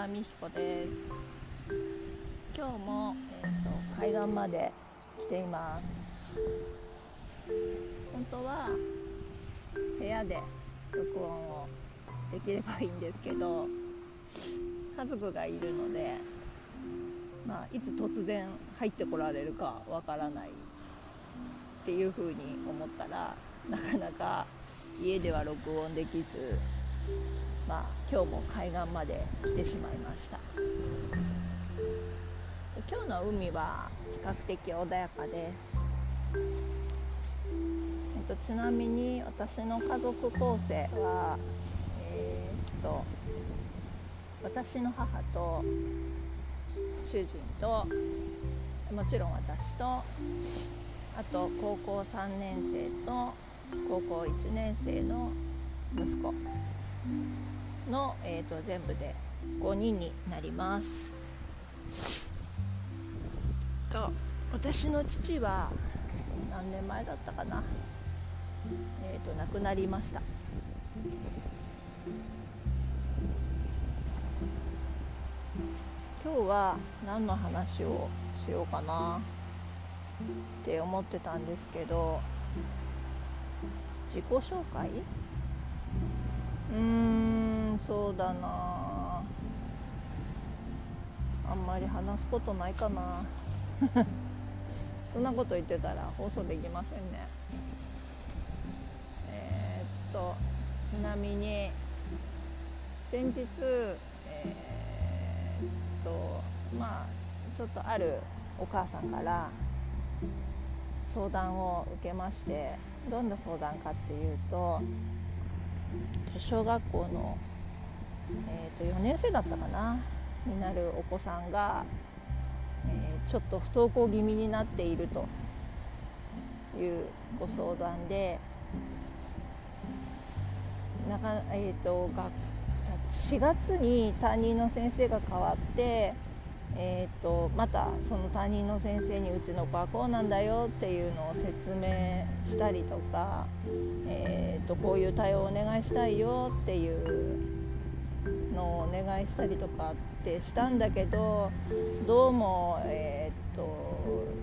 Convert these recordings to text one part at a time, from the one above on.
はみひこです。今日も、えーと、海岸まで来ています。本当は部屋で録音をできればいいんですけど家族がいるので、まあ、いつ突然入ってこられるかわからないっていうふうに思ったらなかなか家では録音できずまあ、今日も海岸まで来てしまいました。今日の海は比較的穏やかです、えっと、ちなみに私の家族構成はえー、っと私の母と主人ともちろん私とあと高校3年生と高校1年生の息子。の、えーと、全部で5人になります。と私の父は何年前だったかな？えーと、と亡くなりました。今日は何の話をしようかな？って思ってたんですけど自己紹介？うんそうだな。あんまり話すことないかな。そんなこと言ってたら放送できませんね。えー、っとちなみに先日えー、っとまあちょっとあるお母さんから相談を受けましてどんな相談かっていうと小学校の、えー、と4年生だったかなになるお子さんが、えー、ちょっと不登校気味になっているというご相談でなか、えーと、と4月に担任の先生が変わってえーと、またその担任の先生にうちの子はこうなんだよっていうのを説明したりとか、えーと、こういう対応をお願いしたいよっていうのをお願いしたりとかってしたんだけどどうも、えーと、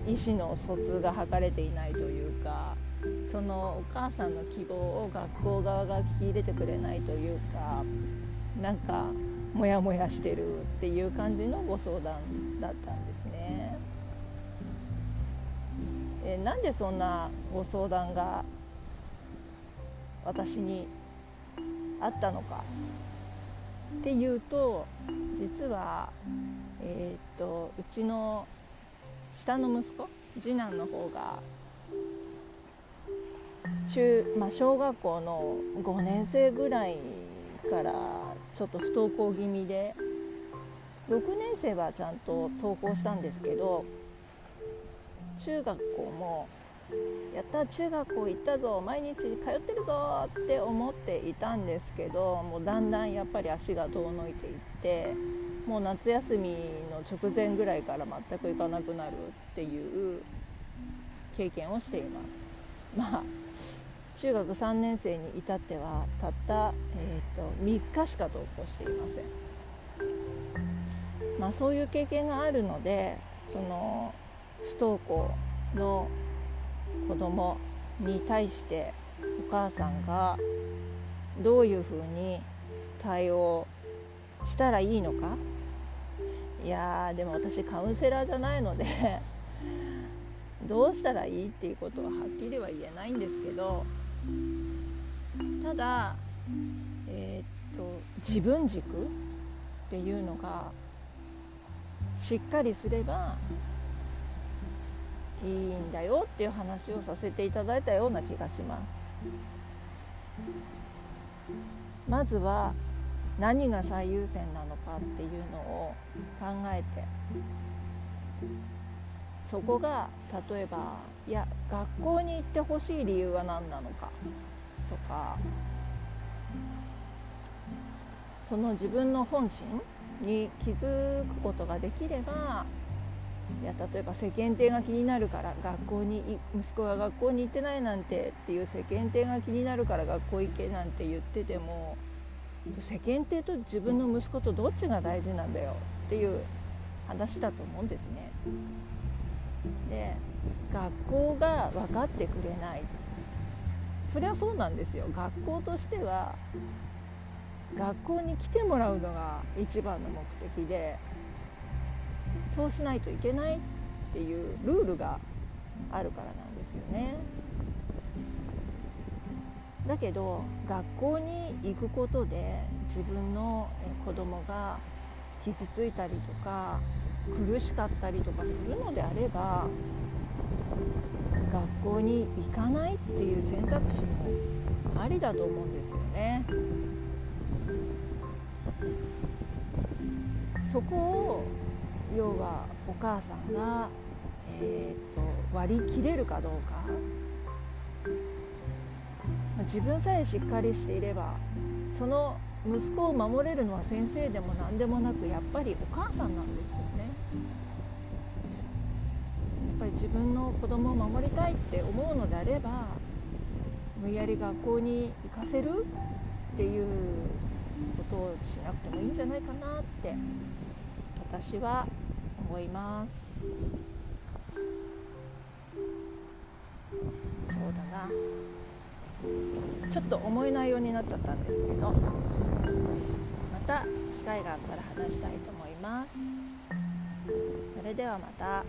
と意思の疎通が図れていないというかそのお母さんの希望を学校側が聞き入れてくれないというかなんか。モヤモヤしてるっていう感じのご相談だったんですね。えなんでそんなご相談が私にあったのかっていうと実は、えーと、うちの下の息子次男の方が中、まあ、小学校の5年生ぐらいからちょっと不登校気味で6年生はちゃんと登校したんですけど中学校もやった中学校行ったぞ毎日通ってるぞって思っていたんですけどもうだんだんやっぱり足が遠のいていってもう夏休みの直前ぐらいから全く行かなくなるっていう経験をしています。まあ中学3年生に至ってはたった、えーと、3日しか登校していません、まあ、そういう経験があるのでその不登校の子供に対してお母さんがどういうふうに対応したらいいのか。いやでも私カウンセラーじゃないのでどうしたらいいっていうことははっきりは言えないんですけどただ、えー、っと自分軸っていうのがしっかりすればいいんだよっていう話をさせていただいたような気がします。まずは何が最優先なのかっていうのを考えてそこが例えばいや学校に行ってほしい理由は何なのかとかその自分の本心に気づくことができればいや例えば世間体が気になるから学校に息子が学校に行ってないなんてっていう世間体が気になるから学校行けなんて言ってても世間体と自分の息子とどっちが大事なんだよっていう話だと思うんですね。で学校が分かってくれないそりゃそうなんですよ学校としては学校に来てもらうのが一番の目的でそうしないといけないっていうルールがあるからなんですよね。だけど学校に行くことで自分の子供が傷ついたりとか苦しかったりとかするのであれば学校に行かないっていう選択肢もありだと思うんですよね。そこを要はお母さんが、えーと、割り切れるかどうか自分さえしっかりしていればその息子を守れるのは先生でも何でもなくやっぱりお母さんなんですよね。やっぱり自分の子供を守りたいって思うのであれば無理やり学校に行かせるっていうことをしなくてもいいんじゃないかなって私は思います。そうだな。ちょっと重い内容になっちゃったんですけど。た機会があったら話したいと思いますそれではまた。